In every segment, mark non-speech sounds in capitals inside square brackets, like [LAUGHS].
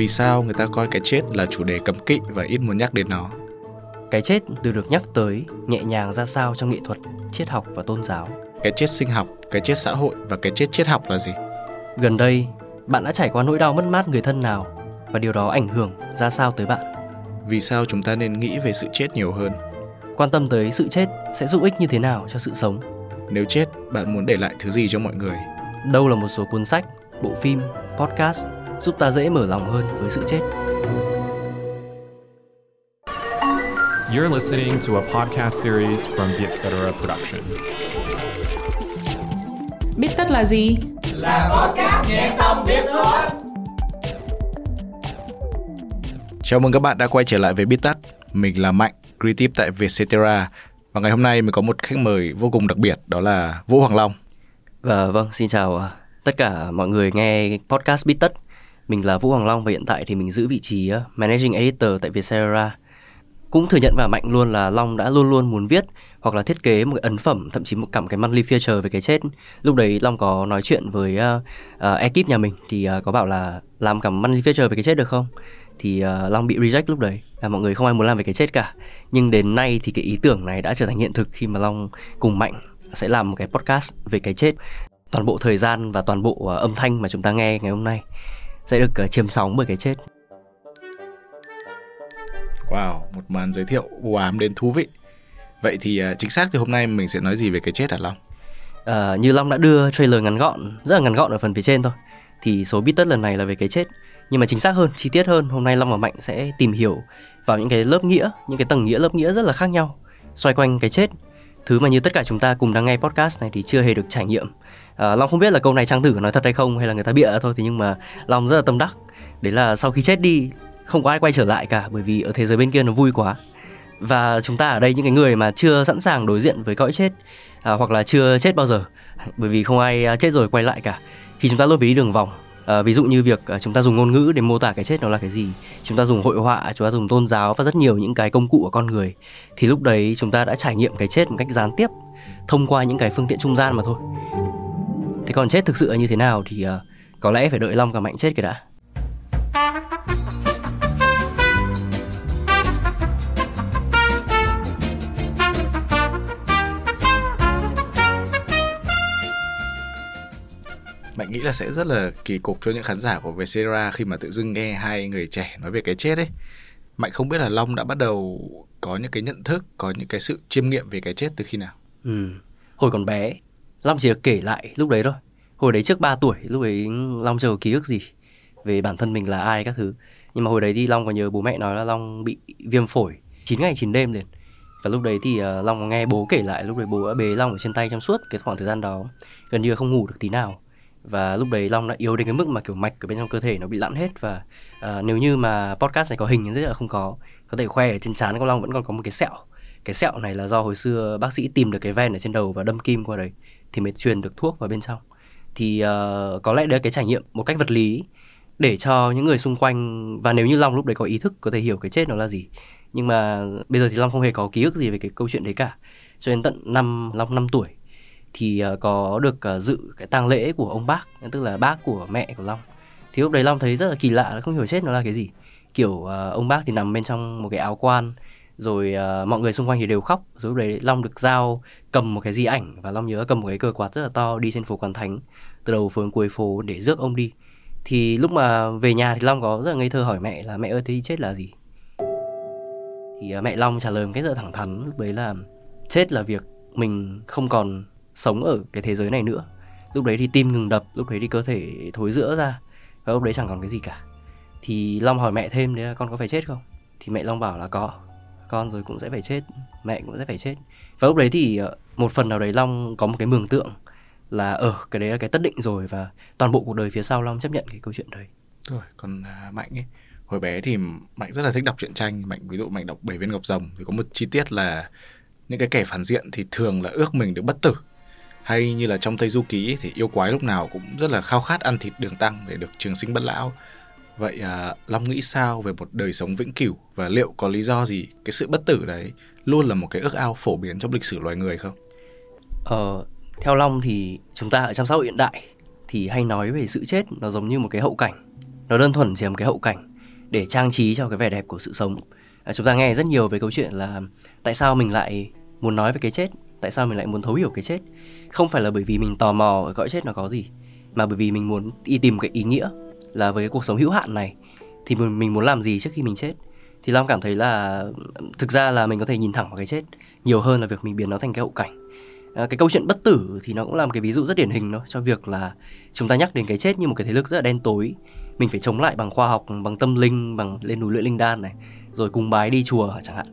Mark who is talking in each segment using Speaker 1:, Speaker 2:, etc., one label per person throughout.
Speaker 1: vì sao người ta coi cái chết là chủ đề cấm kỵ và ít muốn nhắc đến nó.
Speaker 2: Cái chết từ được nhắc tới nhẹ nhàng ra sao trong nghệ thuật, triết học và tôn giáo.
Speaker 1: Cái chết sinh học, cái chết xã hội và cái chết triết học là gì?
Speaker 2: Gần đây, bạn đã trải qua nỗi đau mất mát người thân nào và điều đó ảnh hưởng ra sao tới bạn?
Speaker 1: Vì sao chúng ta nên nghĩ về sự chết nhiều hơn?
Speaker 2: Quan tâm tới sự chết sẽ giúp ích như thế nào cho sự sống?
Speaker 1: Nếu chết, bạn muốn để lại thứ gì cho mọi người?
Speaker 2: Đâu là một số cuốn sách, bộ phim, podcast giúp ta dễ mở lòng hơn với sự chết?
Speaker 3: You're listening to a podcast series from the Etc. Production.
Speaker 4: Biết tất là gì?
Speaker 1: Chào mừng các bạn đã quay trở lại với Bít Tắt. Mình là Mạnh, creative tại Vietcetera. Và ngày hôm nay mình có một khách mời vô cùng đặc biệt, đó là Vũ Hoàng Long.
Speaker 2: Và vâng, xin chào à, tất cả mọi người nghe podcast Bít Tất. Mình là Vũ Hoàng Long và hiện tại thì mình giữ vị trí ờ, Managing Editor tại Vietcetera. Cũng thừa nhận và mạnh luôn là Long đã luôn luôn muốn viết hoặc là thiết kế một cái ấn phẩm, thậm chí một cảm cái monthly feature về cái chết. Lúc đấy Long có nói chuyện với uh, uh, ekip nhà mình thì uh, có bảo là làm cả monthly feature về cái chết được không? Thì uh, Long bị reject lúc đấy là mọi người không ai muốn làm về cái chết cả. Nhưng đến nay thì cái ý tưởng này đã trở thành hiện thực khi mà Long cùng Mạnh sẽ làm một cái podcast về cái chết toàn bộ thời gian và toàn bộ uh, âm thanh mà chúng ta nghe ngày hôm nay sẽ được uh, chiếm sóng bởi cái chết.
Speaker 1: Wow, một màn giới thiệu u ám đến thú vị. Vậy thì uh, chính xác thì hôm nay mình sẽ nói gì về cái chết hả Long?
Speaker 2: uh, như Long đã đưa trailer ngắn gọn rất là ngắn gọn ở phần phía trên thôi. Thì số bít tất lần này là về cái chết. Nhưng mà chính xác hơn chi tiết hơn hôm nay Long và Mạnh sẽ tìm hiểu vào những cái lớp nghĩa những cái tầng nghĩa lớp nghĩa rất là khác nhau xoay quanh cái chết. Thứ mà như tất cả chúng ta cùng đang nghe podcast này thì chưa hề được trải nghiệm à, Long không biết là câu này trang tử nói thật hay không hay là người ta bịa thôi thì nhưng mà Long rất là tâm đắc. Đấy là sau khi chết đi không có ai quay trở lại cả bởi vì ở thế giới bên kia nó vui quá. Và chúng ta ở đây những cái người mà chưa sẵn sàng đối diện với cõi chết à, hoặc là chưa chết bao giờ bởi vì không ai à, chết rồi quay lại cả. Thì chúng ta luôn phải đi đường vòng à, ví dụ như việc à, chúng ta dùng ngôn ngữ để mô tả cái chết nó là cái gì chúng ta dùng hội họa chúng ta dùng tôn giáo và rất nhiều những cái công cụ của con người thì lúc đấy chúng ta đã trải nghiệm cái chết một cách gián tiếp thông qua những cái phương tiện trung gian mà thôi thế còn chết thực sự là như thế nào thì à, có lẽ phải đợi long và mạnh chết cái đã
Speaker 1: Mạnh nghĩ là sẽ rất là kỳ cục cho những khán giả của Vietcetera khi mà tự dưng nghe hai người trẻ nói về cái chết ấy. Mạnh không biết là Long đã bắt đầu có những cái nhận thức, có những cái sự chiêm nghiệm về cái chết từ khi nào?
Speaker 2: Ừ. Hồi còn bé, Long chỉ được kể lại lúc đấy thôi. Hồi đấy trước 3 tuổi, lúc đấy Long chưa có ký ức gì về bản thân mình là ai các thứ. Nhưng mà hồi đấy thì Long có nhớ bố mẹ nói là Long bị viêm phổi 9 ngày 9 đêm liền. Và lúc đấy thì uh, Long có nghe bố kể lại lúc đấy bố đã bế Long ở trên tay trong suốt cái khoảng thời gian đó. Gần như không ngủ được tí nào. Và lúc đấy Long đã yếu đến cái mức mà kiểu mạch ở bên trong cơ thể nó bị lặn hết và uh, nếu như mà podcast này có hình thì rất là không có. Có thể khoe ở trên trán của Long vẫn còn có một cái sẹo cái sẹo này là do hồi xưa bác sĩ tìm được cái ven ở trên đầu và đâm kim qua đấy thì mới truyền được thuốc vào bên trong. Thì uh, có lẽ đấy là cái trải nghiệm một cách vật lý để cho những người xung quanh và nếu như long lúc đấy có ý thức có thể hiểu cái chết nó là gì. Nhưng mà bây giờ thì long không hề có ký ức gì về cái câu chuyện đấy cả. Cho đến tận năm long 5 tuổi thì uh, có được uh, dự cái tang lễ của ông bác tức là bác của mẹ của long. Thì lúc đấy long thấy rất là kỳ lạ không hiểu chết nó là cái gì. Kiểu uh, ông bác thì nằm bên trong một cái áo quan rồi uh, mọi người xung quanh thì đều khóc. Rồi lúc đấy long được giao cầm một cái di ảnh và long nhớ cầm một cái cờ quạt rất là to đi trên phố quán thánh từ đầu phố đến cuối phố để rước ông đi. Thì lúc mà về nhà thì long có rất là ngây thơ hỏi mẹ là mẹ ơi thế chết là gì? Thì uh, mẹ long trả lời một cách rất là thẳng thắn lúc đấy là chết là việc mình không còn sống ở cái thế giới này nữa. Lúc đấy thì tim ngừng đập lúc đấy thì cơ thể thối rữa ra và lúc đấy chẳng còn cái gì cả. Thì long hỏi mẹ thêm đấy là con có phải chết không? Thì mẹ long bảo là có con rồi cũng sẽ phải chết mẹ cũng sẽ phải chết và lúc đấy thì ờ, một phần nào đấy long có một cái mường tượng là ở ừ, cái đấy là cái tất định rồi và toàn bộ cuộc đời phía sau long chấp nhận cái câu chuyện đấy
Speaker 1: Rồi, còn à, Mạnh ấy, hồi bé thì Mạnh rất là thích đọc truyện tranh. Mạnh ví dụ Mạnh đọc Bảy viên ngọc rồng thì có một chi tiết là những cái kẻ phản diện thì thường là ước mình được bất tử. Hay như là trong Tây Du Ký thì yêu quái lúc nào cũng rất là khao khát ăn thịt đường tăng để được trường sinh bất lão. Vậy à, Long nghĩ sao về một đời sống vĩnh cửu? Và liệu có lý do gì cái sự bất tử đấy luôn là một cái ước ao phổ biến trong lịch sử loài người không?
Speaker 2: ờ, theo long thì chúng ta ở trong xã hội hiện đại thì hay nói về sự chết nó giống như một cái hậu cảnh. Nó đơn thuần chỉ là một cái hậu cảnh để trang trí cho cái vẻ đẹp của sự sống. À, chúng ta nghe rất nhiều về câu chuyện là tại sao mình lại muốn nói về cái chết? Tại sao mình lại muốn thấu hiểu cái chết? Không phải là bởi vì mình tò mò ở cõi chết nó có gì mà bởi vì mình muốn đi tìm cái ý nghĩa là với cái cuộc sống hữu hạn này thì mình, mình muốn làm gì trước khi mình chết? Thì long cảm thấy là thực ra là mình có thể nhìn thẳng vào cái chết nhiều hơn là việc mình biến nó thành cái hậu cảnh. À, cái câu chuyện bất tử thì nó cũng là một cái ví dụ rất điển hình đó cho việc là chúng ta nhắc đến cái chết như một cái thế lực rất là đen tối. Mình phải chống lại bằng khoa học bằng tâm linh bằng lên núi luyện linh đan này rồi cùng bái đi chùa chẳng hạn.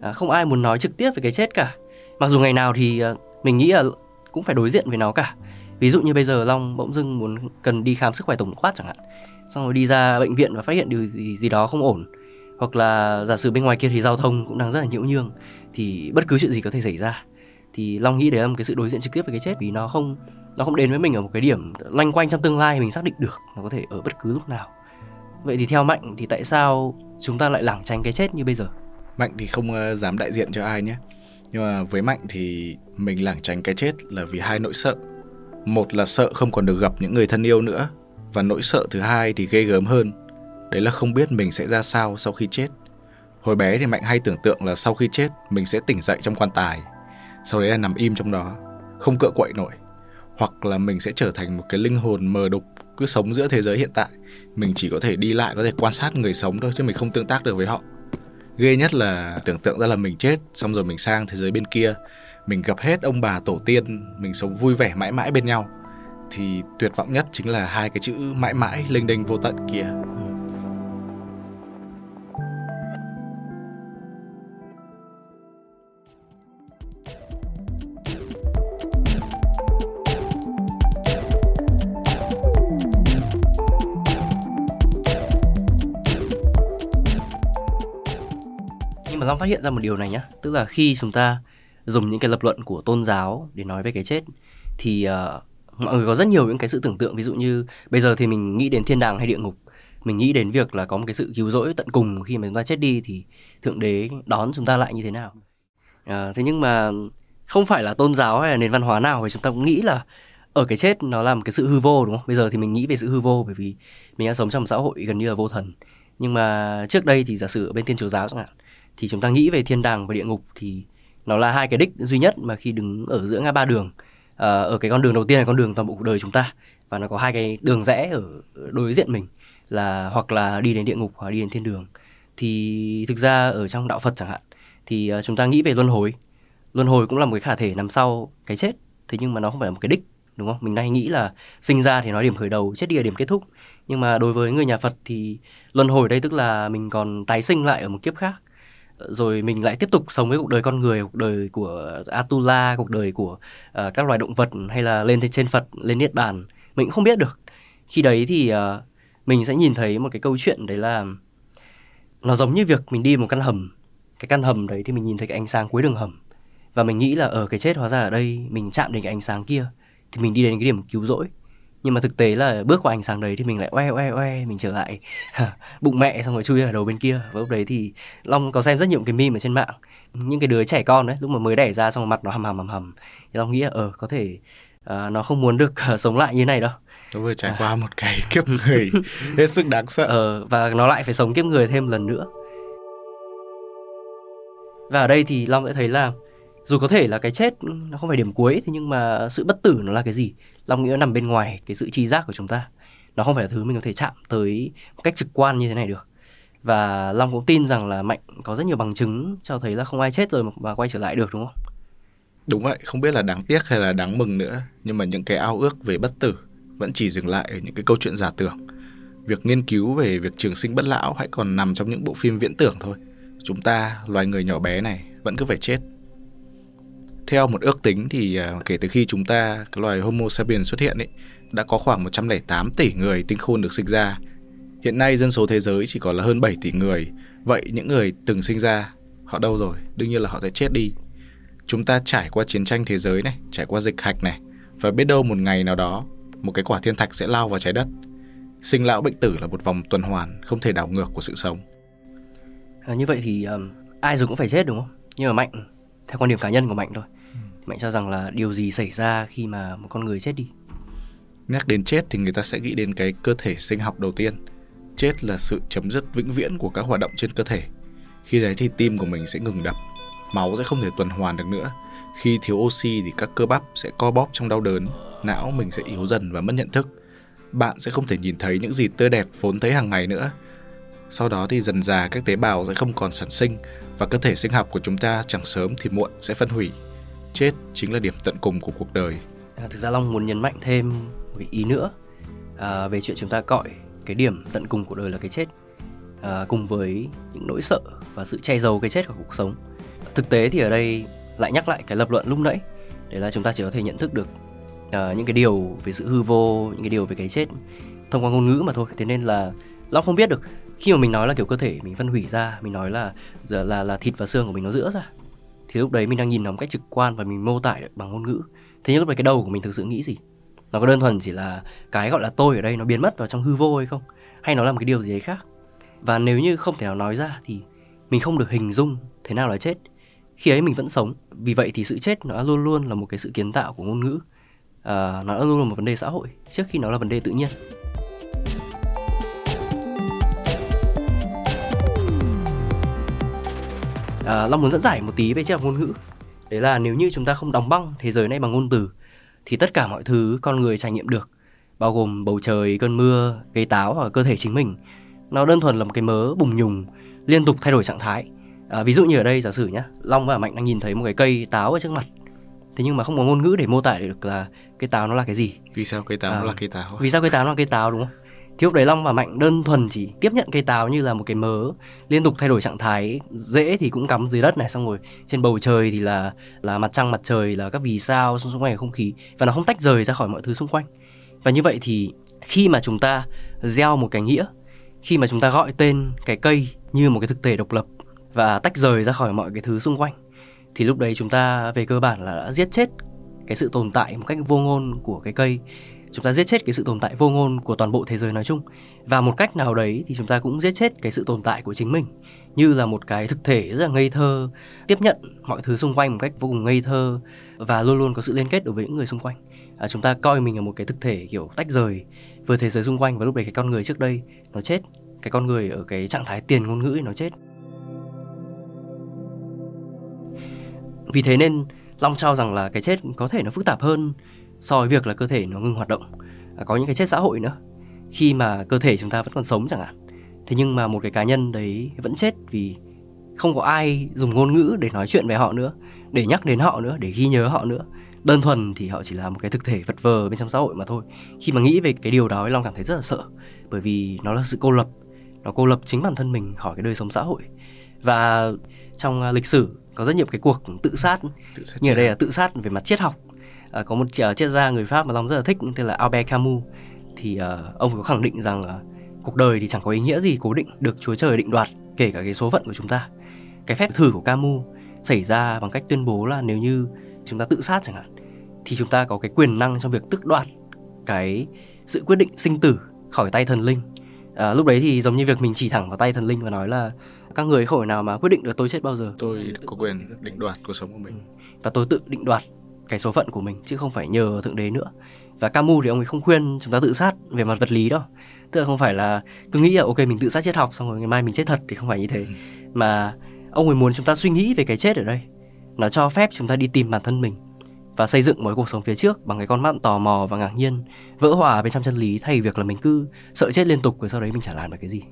Speaker 2: À, không ai muốn nói trực tiếp về cái chết cả. Mặc dù ngày nào thì à, mình nghĩ là cũng phải đối diện với nó cả ví dụ như bây giờ long bỗng dưng muốn cần đi khám sức khỏe tổng quát chẳng hạn, xong rồi đi ra bệnh viện và phát hiện điều gì gì đó không ổn. Hoặc là giả sử bên ngoài kia thì giao thông cũng đang rất là nhiễu nhương, thì bất cứ chuyện gì có thể xảy ra. Thì long nghĩ đấy là một cái sự đối diện trực tiếp với cái chết vì nó không nó không đến với mình ở một cái điểm loanh quanh trong tương lai mình xác định được nó có thể ở bất cứ lúc nào. Vậy thì theo mạnh thì tại sao chúng ta lại lảng tránh cái chết như bây giờ?
Speaker 1: Mạnh thì không ờ, dám đại diện cho ai nhé. Nhưng mà với mạnh thì mình lảng tránh cái chết là vì hai nỗi sợ một là sợ không còn được gặp những người thân yêu nữa, và nỗi sợ thứ hai thì ghê gớm hơn, đấy là không biết mình sẽ ra sao sau khi chết. Hồi bé thì mạnh hay tưởng tượng là sau khi chết, mình sẽ tỉnh dậy trong quan tài, sau đấy là nằm im trong đó, không cựa quậy nổi. Hoặc là mình sẽ trở thành một cái linh hồn mờ đục cứ sống giữa thế giới hiện tại, mình chỉ có thể đi lại, có thể quan sát người sống thôi, chứ mình không tương tác được với họ. Ghê nhất là tưởng tượng ra là mình chết, xong rồi mình sang thế giới bên kia mình gặp hết ông bà tổ tiên, mình sống vui vẻ mãi mãi bên nhau. Thì tuyệt vọng nhất chính là hai cái chữ mãi mãi linh đình vô tận kia.
Speaker 2: Nhưng mà long phát hiện ra một điều này nhá. Tức là khi chúng ta dùng những cái lập luận của tôn giáo để nói về cái chết thì uh, mọi người có rất nhiều những cái sự tưởng tượng. Ví dụ như bây giờ thì mình nghĩ đến thiên đàng hay địa ngục mình nghĩ đến việc là có một cái sự cứu rỗi tận cùng khi mà chúng ta chết đi thì thượng đế đón chúng ta lại như thế nào. À, thế nhưng mà không phải là tôn giáo hay là nền văn hóa nào thì chúng ta cũng nghĩ là ở cái chết nó là một cái sự hư vô đúng không? Bây giờ thì mình nghĩ về sự hư vô bởi vì mình đã sống trong một xã hội gần như là vô thần. Nhưng mà trước đây thì giả sử ở bên thiên chúa giáo chẳng hạn thì chúng ta nghĩ về thiên đàng và địa ngục thì nó là hai cái đích duy nhất mà khi đứng ở giữa ngã ba đường. À, ở cái con đường đầu tiên là con đường toàn bộ cuộc đời chúng ta. Và nó có hai cái đường rẽ ở đối diện mình là hoặc là đi đến địa ngục hoặc đi đến thiên đường. Thì thực ra ở trong đạo Phật chẳng hạn thì ờ, chúng ta nghĩ về luân hồi. Luân hồi cũng là một cái khả thể nằm sau cái chết thế nhưng mà nó không phải là một cái đích đúng không? Mình đang nghĩ là sinh ra thì nói điểm khởi đầu chết đi là điểm kết thúc. Nhưng mà đối với người nhà Phật thì luân hồi đây tức là mình còn tái sinh lại ở một kiếp khác rồi mình lại tiếp tục sống với cuộc đời con người cuộc đời của Atula cuộc đời của uh, các loài động vật hay là lên trên Phật lên niết bàn. Mình cũng không biết được. Khi đấy thì uh, mình sẽ nhìn thấy một cái câu chuyện đấy là nó giống như việc mình đi một căn hầm. Cái căn hầm đấy thì mình nhìn thấy cái ánh sáng cuối đường hầm. Và mình nghĩ là ở cái chết hóa ra ở đây mình chạm đến cái ánh sáng kia thì mình đi đến cái điểm cứu rỗi nhưng mà thực tế là bước qua ánh sáng đấy thì mình lại oe oe oe mình trở lại [LAUGHS] bụng mẹ xong rồi chui ở đầu bên kia. Và lúc đấy thì long có xem rất nhiều cái meme ở trên mạng. Những cái đứa trẻ con đấy lúc mà mới đẻ ra xong rồi mặt nó hầm hầm hầm hầm. Thì long nghĩ là ờ có thể uh, nó không muốn được uh, sống lại như này đâu.
Speaker 1: Nó vừa trải à. qua một cái [LAUGHS] kiếp người [LAUGHS] hết sức đáng sợ.
Speaker 2: Ờ và nó lại phải sống kiếp người thêm lần nữa. Và ở đây thì long sẽ thấy là dù có thể là cái chết nó không phải điểm cuối thế nhưng mà sự bất tử nó là cái gì long nghĩ nó nằm bên ngoài cái sự tri giác của chúng ta. Nó không phải là thứ mình có thể chạm tới một cách trực quan như thế này được. Và long cũng tin rằng là mạnh có rất nhiều bằng chứng cho thấy là không ai chết rồi mà quay trở lại được, đúng không?
Speaker 1: Đúng vậy, không biết là đáng tiếc hay là đáng mừng nữa, nhưng mà những cái ao ước về bất tử vẫn chỉ dừng lại ở những cái câu chuyện giả tưởng. Việc nghiên cứu về việc trường sinh bất lão hãy còn nằm trong những bộ phim viễn tưởng thôi. Chúng ta, loài người nhỏ bé này, vẫn cứ phải chết theo một ước tính thì à, kể từ khi chúng ta cái loài Homo sapiens xuất hiện ấy đã có khoảng 108 tỷ người tinh khôn được sinh ra. Hiện nay dân số thế giới chỉ còn là hơn 7 tỷ người. Vậy những người từng sinh ra họ đâu rồi? Đương nhiên là họ sẽ chết đi. Chúng ta trải qua chiến tranh thế giới này, trải qua dịch hạch này và biết đâu một ngày nào đó một cái quả thiên thạch sẽ lao vào trái đất. Sinh lão bệnh tử là một vòng tuần hoàn không thể đảo ngược của sự sống.
Speaker 2: À, như vậy thì um, ai rồi cũng phải chết đúng không? Nhưng mà mạnh theo quan điểm cá nhân của mạnh thôi Mạnh cho rằng là điều gì xảy ra khi mà một con người chết đi?
Speaker 1: Nhắc đến chết thì người ta sẽ nghĩ đến cái cơ thể sinh học đầu tiên chết là sự chấm dứt vĩnh viễn của các hoạt động trên cơ thể. Khi đấy thì tim của mình sẽ ngừng đập, máu sẽ không thể tuần hoàn được nữa. Khi thiếu oxy thì các cơ bắp sẽ co bóp trong đau đớn, não mình sẽ yếu dần và mất nhận thức. Bạn sẽ không thể nhìn thấy những gì tươi đẹp vốn thấy hàng ngày nữa. Sau đó thì dần dà các tế bào sẽ không còn sản sinh và cơ thể sinh học của chúng ta chẳng sớm thì muộn sẽ phân hủy. Chết chính là điểm tận cùng của cuộc đời.
Speaker 2: À, thực ra Long muốn nhấn mạnh thêm một cái ý nữa à, về chuyện chúng ta gọi cái điểm tận cùng của đời là cái chết à, cùng với những nỗi sợ và sự che giấu cái chết của cuộc sống. Thực tế thì ở đây lại nhắc lại cái lập luận lúc nãy để là chúng ta chỉ có thể nhận thức được uh, những cái điều về sự hư vô, những cái điều về cái chết thông qua ngôn ngữ mà thôi. Thế nên là Long không biết được khi mà mình nói là kiểu cơ thể mình phân hủy ra, mình nói là giờ là là thịt và xương của mình nó giữa ra thì lúc đấy mình đang nhìn nó một cách trực quan và mình mô tả được bằng ngôn ngữ. Thế nhưng lúc đấy cái đầu của mình thực sự nghĩ gì? Nó có đơn thuần chỉ là cái gọi là tôi ở đây nó biến mất vào trong hư vô hay không? Hay nó là một cái điều gì đấy khác? Và nếu như không thể nào nói ra thì mình không được hình dung thế nào là chết. Khi ấy mình vẫn sống. Vì vậy thì sự chết nó luôn luôn là một cái sự kiến tạo của ngôn ngữ. À, nó luôn là một vấn đề xã hội trước khi nó là vấn đề tự nhiên. À, long muốn dẫn giải một tí về triết học ngôn ngữ. Đấy là nếu như chúng ta không đóng băng thế giới này bằng ngôn từ thì tất cả mọi thứ con người trải nghiệm được bao gồm bầu trời cơn mưa cây táo và cơ thể chính mình. Nó đơn thuần là một cái mớ bùng nhùng liên tục thay đổi trạng thái. À, ví dụ như ở đây giả sử nhá long và mạnh đang nhìn thấy một cái cây táo ở trước mặt. Thế nhưng mà không có ngôn ngữ để mô tả được là cây táo nó là cái gì.
Speaker 1: Vì sao cây táo à, là cây táo?
Speaker 2: vì sao cây táo nó là cây táo đúng không thì lúc đấy long và mạnh đơn thuần chỉ tiếp nhận cây táo như là một cái mớ, liên tục thay đổi trạng thái, dễ thì cũng cắm dưới đất này, xong rồi trên bầu trời thì là là mặt trăng, mặt trời, là các vì sao xung quanh không khí và nó không tách rời ra khỏi mọi thứ xung quanh. Và như vậy thì khi mà chúng ta gieo một cái nghĩa, khi mà chúng ta gọi tên cái cây như một cái thực thể độc lập và tách rời ra khỏi mọi cái thứ xung quanh, thì lúc đấy chúng ta về cơ bản là đã giết chết cái sự tồn tại một cách vô ngôn của cái cây chúng ta giết chết cái sự tồn tại vô ngôn của toàn bộ thế giới nói chung. Và một cách nào đấy thì chúng ta cũng giết chết cái sự tồn tại của chính mình. Như là một cái thực thể rất là ngây thơ tiếp nhận mọi thứ xung quanh một cách vô cùng ngây thơ và luôn luôn có sự liên kết đối với những người xung quanh. À, chúng ta coi mình là một cái thực thể kiểu tách rời với thế giới xung quanh và lúc đấy cái con người trước đây nó chết. Cái con người ở cái trạng thái tiền ngôn ngữ nó chết. Vì thế nên long trao rằng là cái chết có thể nó phức tạp hơn so với việc là cơ thể nó ngừng hoạt động à, có những cái chết xã hội nữa. Khi mà cơ thể chúng ta vẫn còn sống chẳng hạn. Thế nhưng mà một cái cá nhân đấy vẫn chết vì không có ai dùng ngôn ngữ để nói chuyện về họ nữa để nhắc đến họ nữa để ghi nhớ họ nữa. Đơn thuần thì họ chỉ là một cái thực thể vật vờ bên trong xã hội mà thôi. Khi mà nghĩ về cái điều đó long cảm thấy rất là sợ bởi vì nó là sự cô lập. Nó cô lập chính bản thân mình khỏi cái đời sống xã hội. Và trong uh, lịch sử có rất nhiều cái cuộc tự sát, tự sát như ở đây là tự sát về mặt triết học uh, có một uh, triết gia người pháp mà long rất là thích tên là Albert Camus. Thì uh, ông có khẳng định rằng uh, cuộc đời thì chẳng có ý nghĩa gì cố định được Chúa trời định đoạt kể cả cái số phận của chúng ta. Cái phép thử của Camus xảy ra bằng cách tuyên bố là nếu như chúng ta tự sát chẳng hạn thì chúng ta có cái quyền năng trong việc tước đoạt cái sự quyết định sinh tử khỏi tay thần linh. À, lúc đấy thì giống như việc mình chỉ thẳng vào tay thần linh và nói là các người không nào mà quyết định được tôi chết bao giờ.
Speaker 1: Tôi có quyền định đoạt cuộc sống của mình.
Speaker 2: Ừ. và tôi tự định đoạt cái số phận của mình chứ không phải nhờ thượng đế nữa. Và Camus thì ông ấy không khuyên chúng ta tự sát về mặt vật lý đâu. Tức là không phải là cứ nghĩ là ok mình tự sát chết học xong rồi ngày mai mình chết thật thì không phải như thế. Mà ông ấy muốn chúng ta suy nghĩ về cái chết ở đây. Nó cho phép chúng ta đi tìm bản thân mình và xây dựng một cuộc sống phía trước bằng cái con mắt tò mò và ngạc nhiên vỡ hòa bên trong chân lý thay vì việc là mình cứ sợ chết liên tục rồi sau đấy mình chả làm được cái gì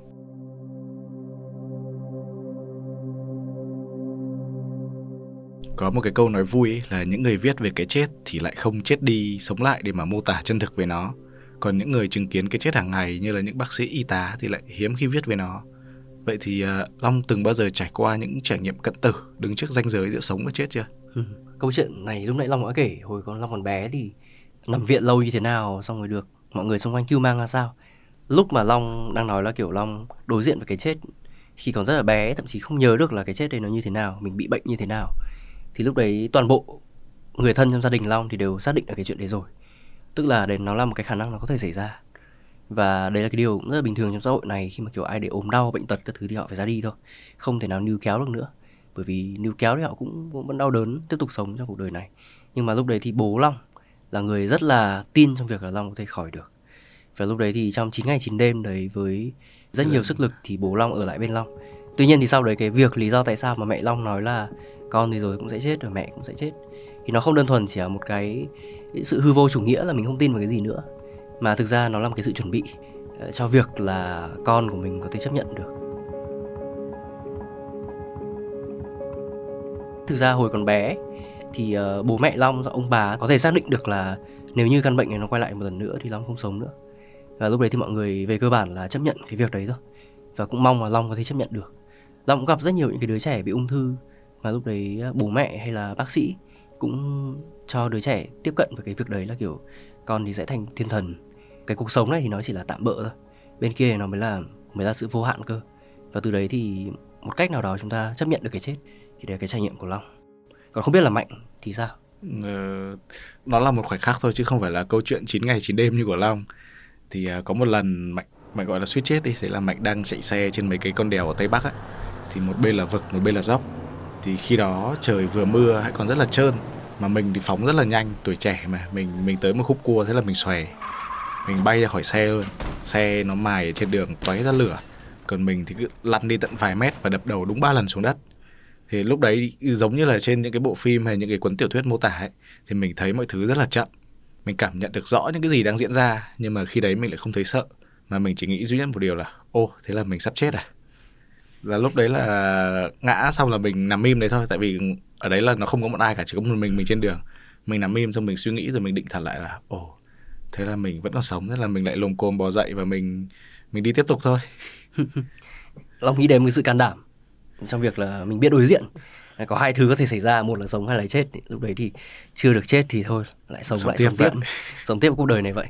Speaker 1: có một cái câu nói vui ấy là những người viết về cái chết thì lại không chết đi sống lại để mà mô tả chân thực về nó. Còn những người chứng kiến cái chết hàng ngày như là những bác sĩ y tá thì lại hiếm khi viết về nó. Vậy thì uh, long từng bao giờ trải qua những trải nghiệm cận tử đứng trước ranh giới giữa sống và chết chưa?
Speaker 2: Ừ. câu chuyện này lúc nãy long đã kể hồi còn long còn bé thì nằm viện lâu như thế nào xong rồi được mọi người xung quanh kêu mang ra sao? Lúc mà long đang nói là kiểu long đối diện với cái chết khi còn rất là bé thậm chí không nhớ được là cái chết đây nó như thế nào mình bị bệnh như thế nào thì lúc đấy toàn bộ người thân trong gia đình long thì đều xác định được cái chuyện đấy rồi. Tức là đấy nó là một cái khả năng nó có thể xảy ra. Và đấy là cái điều rất là bình thường trong xã hội này khi mà kiểu ai để ốm đau bệnh tật các thứ thì họ phải ra đi thôi. Không thể nào níu kéo được nữa. Bởi vì níu kéo thì họ cũng, cũng vẫn đau đớn tiếp tục sống trong cuộc đời này. Nhưng mà lúc đấy thì bố long là người rất là tin trong việc là long có thể khỏi được. Và lúc đấy thì trong 9 ngày 9 đêm đấy với rất nhiều sức lực thì bố Long ở lại bên Long tuy nhiên thì sau đấy cái việc lý do tại sao mà mẹ Long nói là con thì rồi cũng sẽ chết rồi mẹ cũng sẽ chết, thì nó không đơn thuần chỉ là một cái sự hư vô chủ nghĩa là mình không tin vào cái gì nữa, mà thực ra nó là một cái sự chuẩn bị ờ, cho việc là con của mình có thể chấp nhận được. Thực ra hồi còn bé thì ờ, bố mẹ Long và ông bà có thể xác định được là nếu như căn bệnh này nó quay lại một lần nữa thì Long không sống nữa. Và lúc đấy thì mọi người về cơ bản là chấp nhận cái việc đấy thôi, và cũng mong là Long có thể chấp nhận được. Long cũng gặp rất nhiều những cái đứa trẻ bị ung thư mà lúc đấy à, bố mẹ hay là bác sĩ cũng cho đứa trẻ tiếp cận với cái việc đấy là kiểu con thì sẽ thành thiên thần. Cái cuộc sống này thì nó chỉ là tạm bỡ thôi. Bên kia thì nó mới là mới là sự vô hạn cơ. Và từ đấy thì một cách nào đó chúng ta chấp nhận được cái chết. Thì đấy là cái trải nghiệm của long. Còn không biết là mạnh thì sao?
Speaker 1: Ờ, nó là một khoảnh khắc thôi chứ không phải là câu chuyện 9 ngày 9 đêm như của long. Thì uh, có một lần mạnh mạnh gọi là suýt chết đi. Thế là mạnh đang chạy xe trên mấy cái con đèo ở tây bắc á thì một bên là vực, một bên là dốc. Thì khi đó trời vừa mưa hay còn rất là trơn, mà mình thì phóng rất là nhanh, tuổi trẻ mà. Mình mình tới một khúc cua thế là mình xòe, mình bay ra khỏi xe luôn. Xe nó mài trên đường, tóe ra lửa. Còn mình thì cứ lăn đi tận vài mét và đập đầu đúng ba lần xuống đất. Thì lúc đấy giống như là trên những cái bộ phim hay những cái cuốn tiểu thuyết mô tả ấy, thì mình thấy mọi thứ rất là chậm. Mình cảm nhận được rõ những cái gì đang diễn ra, nhưng mà khi đấy mình lại không thấy sợ. Mà mình chỉ nghĩ duy nhất một điều là, ô, thế là mình sắp chết à? Là lúc đấy là ngã xong là mình nằm im đấy thôi tại vì ở đấy là nó không có một ai cả chỉ có một mình mình trên đường. Mình nằm im xong mình suy nghĩ rồi mình định thật lại là ồ thế là mình vẫn còn sống thế là mình lại lồm cồm bò dậy và mình mình đi tiếp tục thôi. [LAUGHS]
Speaker 2: Long nghĩ đến một sự can đảm trong việc là mình biết đối diện. Có hai thứ có thể xảy ra một là sống hay là chết. Lúc đấy thì chưa được chết thì thôi lại sống, sống lại tiếp sống tiếp. [LAUGHS] sống tiếp cuộc đời này vậy.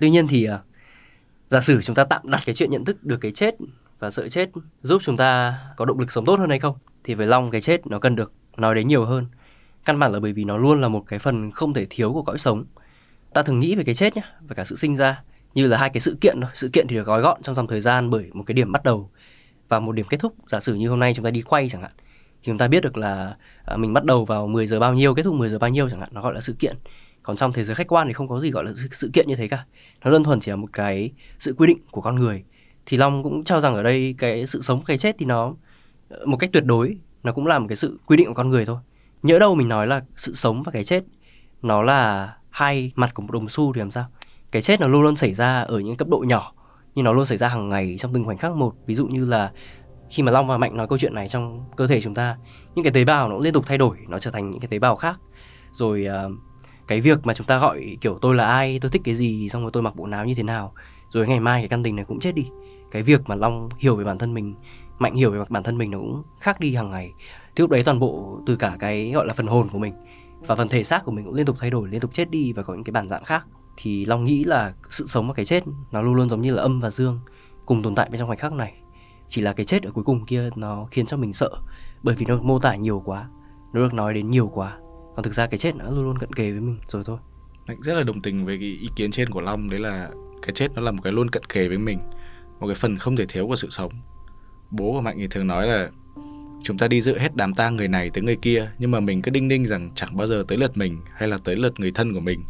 Speaker 2: Tuy nhiên thì à, giả sử chúng ta tạm đặt cái chuyện nhận thức được cái chết và sợ chết giúp chúng ta có động lực sống tốt hơn hay không thì với long cái chết nó cần được nói đến nhiều hơn. Căn bản là bởi vì nó luôn là một cái phần không thể thiếu của cõi sống. Ta thường nghĩ về cái chết nhá, và cả sự sinh ra, như là hai cái sự kiện thôi. Sự kiện thì được gói gọn trong dòng thời gian bởi một cái điểm bắt đầu và một điểm kết thúc. Giả sử như hôm nay chúng ta đi quay chẳng hạn, thì chúng ta biết được là à, mình bắt đầu vào 10 giờ bao nhiêu, kết thúc 10 giờ bao nhiêu chẳng hạn, nó gọi là sự kiện. Còn trong thế giới khách quan thì không có gì gọi là sự kiện như thế cả. Nó đơn thuần chỉ là một cái sự quy định của con người thì long cũng cho rằng ở đây cái sự sống cái chết thì nó một cách tuyệt đối nó cũng là một cái sự quy định của con người thôi. Nhỡ đâu mình nói là sự sống và cái chết nó là hai mặt của một đồng xu thì làm sao? Cái chết nó luôn luôn xảy ra ở những cấp độ nhỏ nhưng nó luôn xảy ra hàng ngày trong từng khoảnh khắc một. Ví dụ như là khi mà long và mạnh nói câu chuyện này trong cơ thể chúng ta những cái tế bào nó liên tục thay đổi nó trở thành những cái tế bào khác. Rồi uh, cái việc mà chúng ta gọi kiểu tôi là ai tôi thích cái gì xong rồi tôi mặc bộ nào như thế nào. Rồi ngày mai cái căn tình này cũng chết đi cái việc mà long hiểu về bản thân mình, mạnh hiểu về bản thân mình nó cũng khác đi hàng ngày. Thì lúc đấy toàn bộ từ cả cái, gọi là, phần hồn của mình và phần thể xác của mình cũng liên tục thay đổi, liên tục chết đi và có những cái bản dạng khác. Thì long nghĩ là sự sống và cái chết nó luôn luôn giống như là âm và dương cùng tồn tại bên trong khoảnh khắc này. Chỉ là cái chết ở cuối cùng kia nó khiến cho mình sợ, bởi vì nó mô tả nhiều quá, nó được nói đến nhiều quá. Còn thực ra cái chết nó luôn luôn cận kề với mình rồi thôi.
Speaker 1: Mạnh rất là đồng tình với cái ý kiến trên của Long, đấy là cái chết nó là một cái luôn cận kề với mình một cái phần không thể thiếu của sự sống. Bố của Mạnh thì thường nói là chúng ta đi dự hết đám tang người này tới người kia, nhưng mà mình cứ đinh đinh rằng chẳng bao giờ tới lượt mình hay là tới lượt người thân của mình.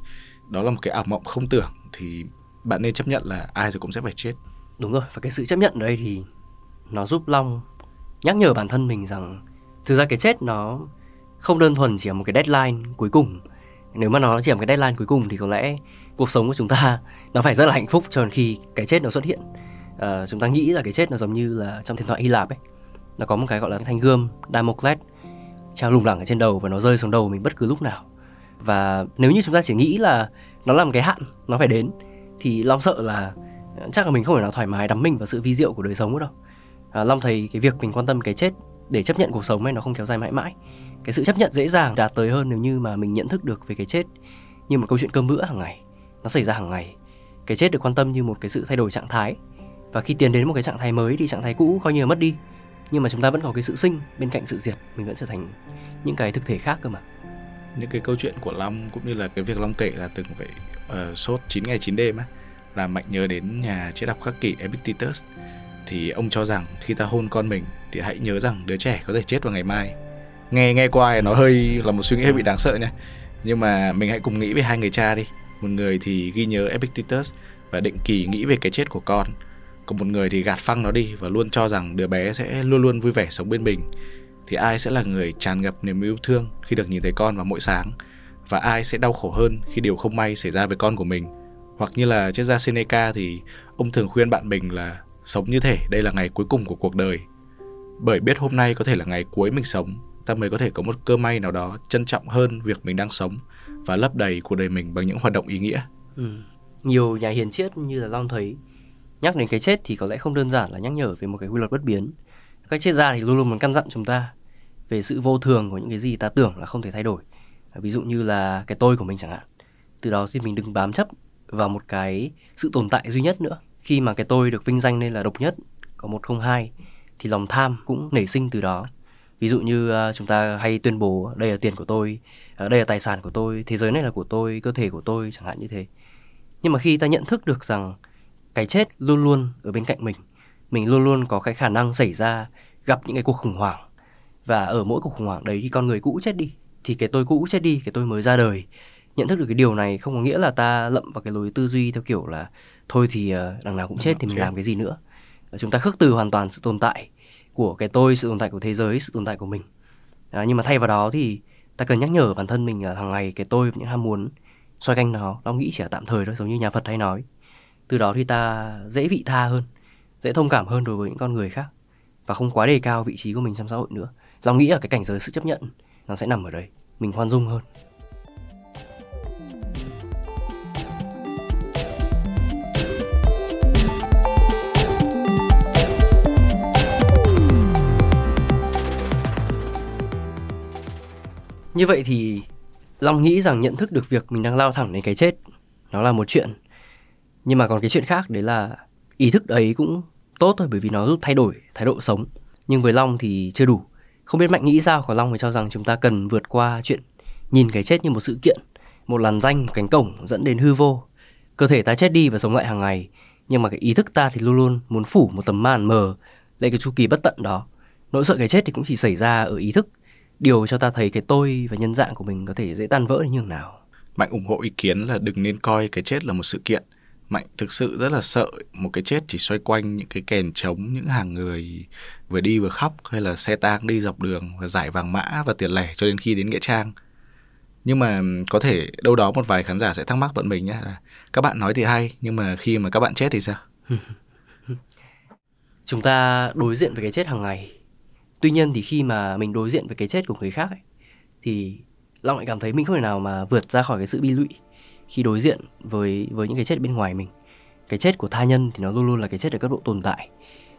Speaker 1: Đó là một cái ảo mộng không tưởng, thì bạn nên chấp nhận là ai rồi cũng sẽ phải chết.
Speaker 2: Đúng rồi, và cái sự chấp nhận ở đây thì nó giúp long nhắc nhở bản thân mình rằng thực ra cái chết nó không đơn thuần chỉ là một cái deadline cuối cùng. Nếu mà nó chỉ là một cái deadline cuối cùng thì có lẽ cuộc sống của chúng ta [LAUGHS] nó phải rất là hạnh phúc cho đến khi cái chết nó xuất hiện uh, chúng ta nghĩ là cái chết nó giống như là trong thần thoại Hy Lạp ấy. Nó có một cái gọi là thanh gươm Damocles treo lủng lẳng ở trên đầu và nó rơi xuống đầu mình bất cứ lúc nào. Và nếu như chúng ta chỉ nghĩ là nó là một cái hạn nó phải đến thì long sợ là ờ, chắc là mình không thể nào thoải mái đắm mình vào sự vi diệu của đời sống nữa đâu. À, long thấy cái việc mình quan tâm cái chết để chấp nhận cuộc sống ấy nó không kéo dài mãi mãi. Cái sự chấp nhận dễ dàng đạt tới hơn nếu như mà mình nhận thức được về cái chết như một câu chuyện cơm bữa hàng ngày. Nó xảy ra hàng ngày. Cái chết được quan tâm như một cái sự thay đổi trạng thái và khi tiến đến một cái trạng thái mới thì trạng thái cũ coi như là mất đi. Nhưng mà chúng ta vẫn có cái sự sinh bên cạnh sự diệt mình vẫn trở thành những cái thực thể khác cơ mà.
Speaker 1: Những cái câu chuyện của Long cũng như là cái việc Long kể là từng phải uh, sốt 9 ngày 9 đêm á là mạnh nhớ đến nhà triết học khắc kỷ Epictetus. Thì ông cho rằng khi ta hôn con mình thì hãy nhớ rằng đứa trẻ có thể chết vào ngày mai. Nghe nghe qua nó hơi là một suy nghĩ hơi bị đáng sợ nha. Nhưng mà mình hãy cùng nghĩ về hai người cha đi. Một người thì ghi nhớ Epictetus và định kỳ nghĩ về cái chết của con còn một người thì gạt phăng nó đi và luôn cho rằng đứa bé sẽ luôn luôn vui vẻ sống bên mình. Thì ai sẽ là người tràn ngập niềm yêu thương khi được nhìn thấy con vào mỗi sáng? Và ai sẽ đau khổ hơn khi điều không may xảy ra với con của mình? Hoặc như là triết gia Seneca thì ông thường khuyên bạn mình là sống như thể đây là ngày cuối cùng của cuộc đời. Bởi biết hôm nay có thể là ngày cuối mình sống, ta mới có thể có một cơ may nào đó trân trọng hơn việc mình đang sống và lấp đầy cuộc đời mình bằng những hoạt động ý nghĩa.
Speaker 2: Ừ. nhiều nhà hiền triết như là long thấy nhắc đến cái chết thì có lẽ không đơn giản là nhắc nhở về một cái quy luật bất biến. Các triết gia thì luôn luôn muốn căn dặn chúng ta về sự vô thường của những cái gì ta tưởng là không thể thay đổi. À, ví dụ như là cái tôi của mình chẳng hạn. Từ đó thì mình đừng bám chấp vào một cái sự tồn tại duy nhất nữa. Khi mà cái tôi được vinh danh lên là độc nhất, có một không hai, thì lòng tham cũng nảy sinh từ đó. Ví dụ như à, chúng ta hay tuyên bố, đây là tiền của tôi à, đây là tài sản của tôi, thế giới này là của tôi, cơ thể của tôi, chẳng hạn như thế. Nhưng mà khi ta nhận thức được rằng cái chết luôn luôn ở bên cạnh mình. Mình luôn luôn có cái khả năng xảy ra gặp những cái cuộc khủng hoảng. Và ở mỗi cuộc khủng hoảng đấy thì con người cũ chết đi. Thì cái tôi cũ chết đi cái tôi mới ra đời. Nhận thức được cái điều này không có nghĩa là ta lậm vào cái lối tư duy theo kiểu là thôi thì uh, đằng nào cũng chết thì mình làm cái gì nữa. Chúng ta khước từ hoàn toàn sự tồn tại của cái tôi sự tồn tại của thế giới sự tồn tại của mình. À, nhưng mà thay vào đó thì ta cần nhắc nhở bản thân mình là hàng ngày cái tôi những ham muốn xoay canh nó nó nghĩ chỉ là tạm thời thôi giống như nhà phật hay nói từ đó thì ta dễ vị tha hơn, dễ thông cảm hơn đối với những con người khác và không quá đề cao vị trí của mình trong xã hội nữa do nghĩ là cái cảnh giới sự chấp nhận nó sẽ nằm ở đây mình khoan dung hơn Như vậy thì Long nghĩ rằng nhận thức được việc mình đang lao thẳng đến cái chết, nó là một chuyện. Nhưng mà còn cái chuyện khác đấy là ý thức đấy cũng tốt thôi bởi vì nó giúp thay đổi thái độ sống. Nhưng với Long thì chưa đủ. Không biết Mạnh nghĩ sao, còn Long thì cho rằng chúng ta cần vượt qua chuyện nhìn cái chết như một sự kiện, một làn danh, một cánh cổng dẫn đến hư vô. Cơ thể ta chết đi và sống lại hàng ngày, nhưng mà cái ý thức ta thì luôn luôn muốn phủ một tấm màn mờ lấy cái chu kỳ bất tận đó. Nỗi sợ cái chết thì cũng chỉ xảy ra ở ý thức điều cho ta thấy cái tôi và nhân dạng của mình có thể dễ tan vỡ như thế nào
Speaker 1: mạnh ủng hộ ý kiến là đừng nên coi cái chết là một sự kiện mạnh thực sự rất là sợ một cái chết chỉ xoay quanh những cái kèn trống những hàng người vừa đi vừa khóc hay là xe tang đi dọc đường và giải vàng mã và tiền lẻ cho đến khi đến nghĩa trang. Nhưng mà có thể đâu đó một vài khán giả sẽ thắc mắc bọn mình nhé là các bạn nói thì hay nhưng mà khi mà các bạn chết thì sao? [LAUGHS]
Speaker 2: Chúng ta đối diện với cái chết hàng ngày. Tuy nhiên thì khi mà mình đối diện với cái chết của người khác ấy, thì long lại cảm thấy mình không thể nào mà vượt ra khỏi cái sự bi lụy khi đối diện với với những cái chết bên ngoài mình. Cái chết của tha nhân thì nó luôn luôn là cái chết ở cấp độ tồn tại.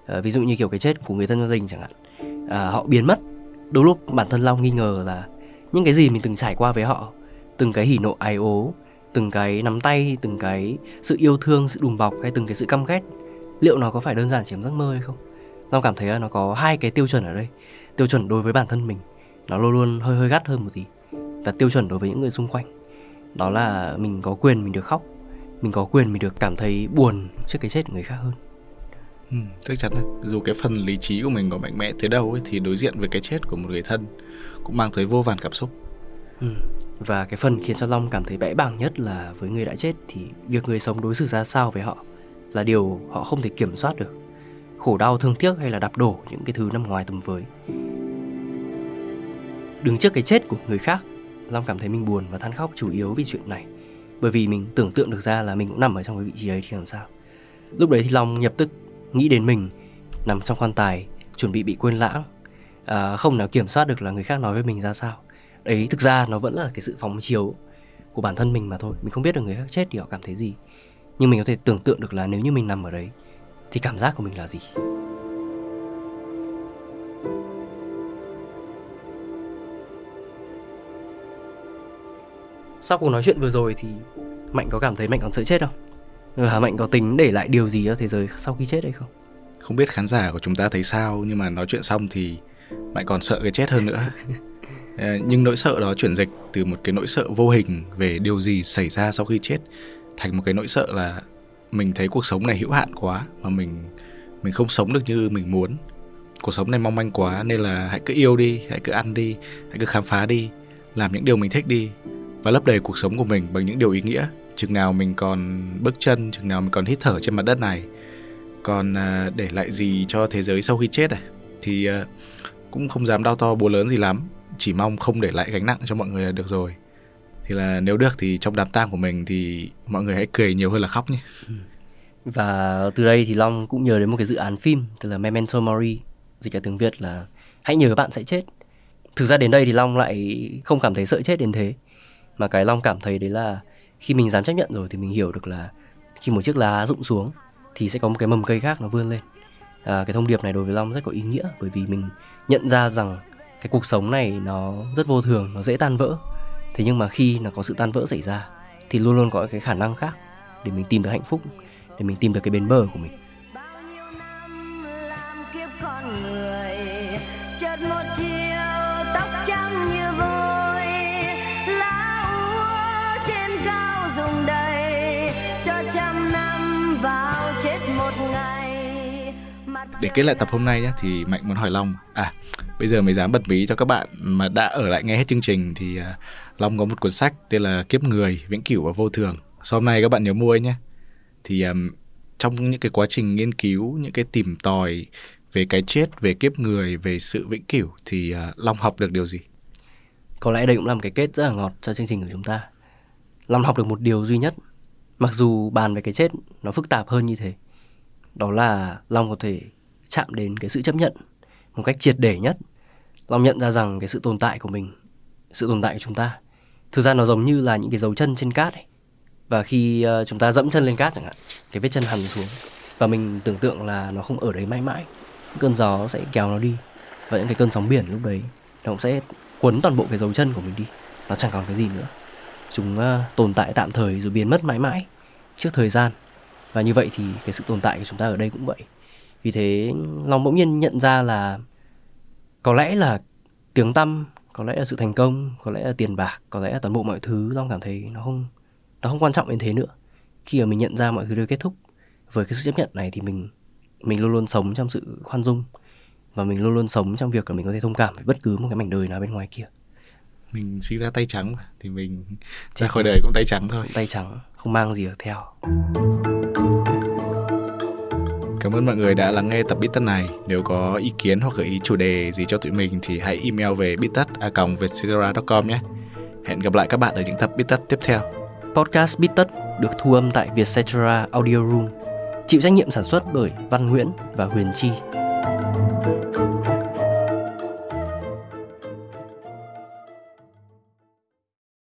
Speaker 2: À, ví dụ như kiểu cái chết của người thân gia đình chẳng hạn. À, họ biến mất. Đôi lúc bản thân long nghi ngờ là những cái gì mình từng trải qua với họ từng cái hỉ nộ ái ố từng cái nắm tay từng cái sự yêu thương sự đùm bọc hay từng cái sự căm ghét liệu nó có phải đơn giản chỉ giấc mơ hay không? Long cảm thấy là nó có hai cái tiêu chuẩn ở đây. Tiêu chuẩn đối với bản thân mình Nó luôn luôn hơi hơi gắt hơn một tí. Và tiêu chuẩn đối với những người xung quanh. Đó là mình có quyền mình được khóc Mình có quyền mình được cảm thấy buồn trước cái chết của người khác hơn
Speaker 1: Ừ, chắc chắn đấy. Dù cái phần lý trí của mình có mạnh mẽ tới đâu ấy, thì đối diện với cái chết của một người thân cũng mang tới vô vàn cảm xúc.
Speaker 2: Ừ. Và cái phần khiến cho Long cảm thấy bẽ bàng nhất là với người đã chết thì việc người sống đối xử ra sao với họ là điều họ không thể kiểm soát được khổ đau thương tiếc hay là đạp đổ những cái thứ nằm ngoài tầm với đứng trước cái chết của người khác long cảm thấy mình buồn và than khóc chủ yếu vì chuyện này. Bởi vì mình tưởng tượng được ra là mình cũng nằm ở trong cái vị trí ấy thì làm sao? Lúc đấy thì long nhập tức nghĩ đến mình nằm trong quan tài chuẩn bị bị quên lãng. À, không nào kiểm soát được là người khác nói với mình ra sao. Đấy thực ra nó vẫn là cái sự phóng chiếu của bản thân mình mà thôi. Mình không biết được người khác chết thì họ cảm thấy gì. Nhưng mình có thể tưởng tượng được là nếu như mình nằm ở đấy thì cảm giác của mình là gì? Sau cuộc nói chuyện vừa rồi thì mạnh có cảm thấy mạnh còn sợ chết không? Hả mạnh có tính để lại điều gì cho thế giới sau khi chết hay không?
Speaker 1: Không biết khán giả của chúng ta thấy sao nhưng mà nói chuyện xong thì mạnh còn sợ cái chết hơn nữa. [LAUGHS] Ờ, nhưng nỗi sợ đó chuyển dịch từ một cái nỗi sợ vô hình về điều gì xảy ra sau khi chết thành một cái nỗi sợ là mình thấy cuộc sống này hữu hạn quá mà mình mình không sống được như mình muốn. Cuộc sống này mong manh quá nên là hãy cứ yêu đi hãy cứ ăn đi hãy cứ khám phá đi làm những điều mình thích đi và lấp đầy cuộc sống của mình bằng những điều ý nghĩa. Chừng nào mình còn bước chân, chừng nào mình còn hít thở trên mặt đất này, còn à, để lại gì cho thế giới sau khi chết à thì à, cũng không dám đau to bố lớn gì lắm. Chỉ mong không để lại gánh nặng cho mọi người là được rồi. Thì là nếu được thì trong đám tang của mình thì mọi người hãy cười nhiều hơn là khóc nhé. Ừ.
Speaker 2: Và từ đây thì Long cũng nhớ đến một cái dự án phim, Tức là Memento Mori, Dịch cả tiếng Việt là Hãy nhớ bạn sẽ chết. Thực ra đến đây thì Long lại không cảm thấy sợ chết đến thế. Mà cái Long cảm thấy đấy là Khi mình dám chấp nhận rồi thì mình hiểu được là Khi một chiếc lá rụng xuống Thì sẽ có một cái mầm cây khác nó vươn lên. À, Cái thông điệp này đối với Long rất có ý nghĩa Bởi vì mình nhận ra rằng Cái cuộc sống này nó rất vô thường Nó dễ tan vỡ. Thế nhưng mà khi nó có sự tan vỡ xảy ra Thì luôn luôn có cái khả năng khác Để mình tìm được hạnh phúc Để mình tìm được cái bến bờ của mình.
Speaker 1: Để kết lại tập hôm nay nhé thì mạnh muốn hỏi long. À bây giờ mới dám bật mí cho các bạn mà đã ở lại nghe hết chương trình thì à, long có một cuốn sách tên là kiếp người vĩnh cửu và vô thường. Sau hôm nay các bạn nhớ mua nhé thì um, trong những cái quá trình nghiên cứu những cái tìm tòi về cái chết về kiếp người về sự vĩnh cửu thì uh, long học được điều gì?
Speaker 2: Có lẽ đây cũng là một cái kết rất là ngọt cho chương trình của chúng ta. Long học được một điều duy nhất. Mặc dù bàn về cái chết nó phức tạp hơn như thế Đó là Long có thể chạm đến cái sự chấp nhận Một cách triệt để nhất, lòng nhận ra rằng cái sự tồn tại của mình, Sự tồn tại của chúng ta, Thực ra nó giống như là những cái dấu chân trên cát ấy. Và khi ờ, chúng ta dẫm chân lên cát chẳng hạn, Cái vết chân hằn xuống, Và mình tưởng tượng là nó không ở đấy mãi mãi Cơn gió sẽ kéo nó đi, Và những cái cơn sóng biển lúc đấy Nó cũng sẽ cuốn toàn bộ cái dấu chân của mình đi, Nó chẳng còn cái gì nữa. Chúng ờ, tồn tại tạm thời rồi biến mất mãi mãi Trước thời gian, Và như vậy thì cái sự tồn tại của chúng ta ở đây cũng vậy. Vì thế Long bỗng nhiên nhận ra là Có lẽ là tiếng tăm Có lẽ là sự thành công Có lẽ là tiền bạc Có lẽ là toàn bộ mọi thứ Long cảm thấy nó không Nó không quan trọng đến thế nữa. Khi mà mình nhận ra mọi thứ đều kết thúc Với cái sự chấp nhận này thì mình Mình luôn luôn sống trong sự khoan dung. Và mình luôn luôn sống trong việc là mình có thể thông cảm Với bất cứ một cái mảnh đời nào bên ngoài kia.
Speaker 1: Mình sinh ra tay trắng thì mình ra
Speaker 2: Chết
Speaker 1: khỏi đời cũng tay trắng thôi.
Speaker 2: Tay trắng Không mang gì ở theo
Speaker 1: Cảm ơn mọi người đã lắng nghe tập Bít Tất này. Nếu có ý kiến hoặc gợi ý chủ đề gì cho tụi mình thì hãy email về bittất.com nhé. Hẹn gặp lại các bạn ở những tập Bít Tất tiếp theo.
Speaker 2: Podcast Bít Tất được thu âm tại Vietcetera Audio Room Chịu trách nhiệm sản xuất bởi Văn Nguyễn và Huyền Chi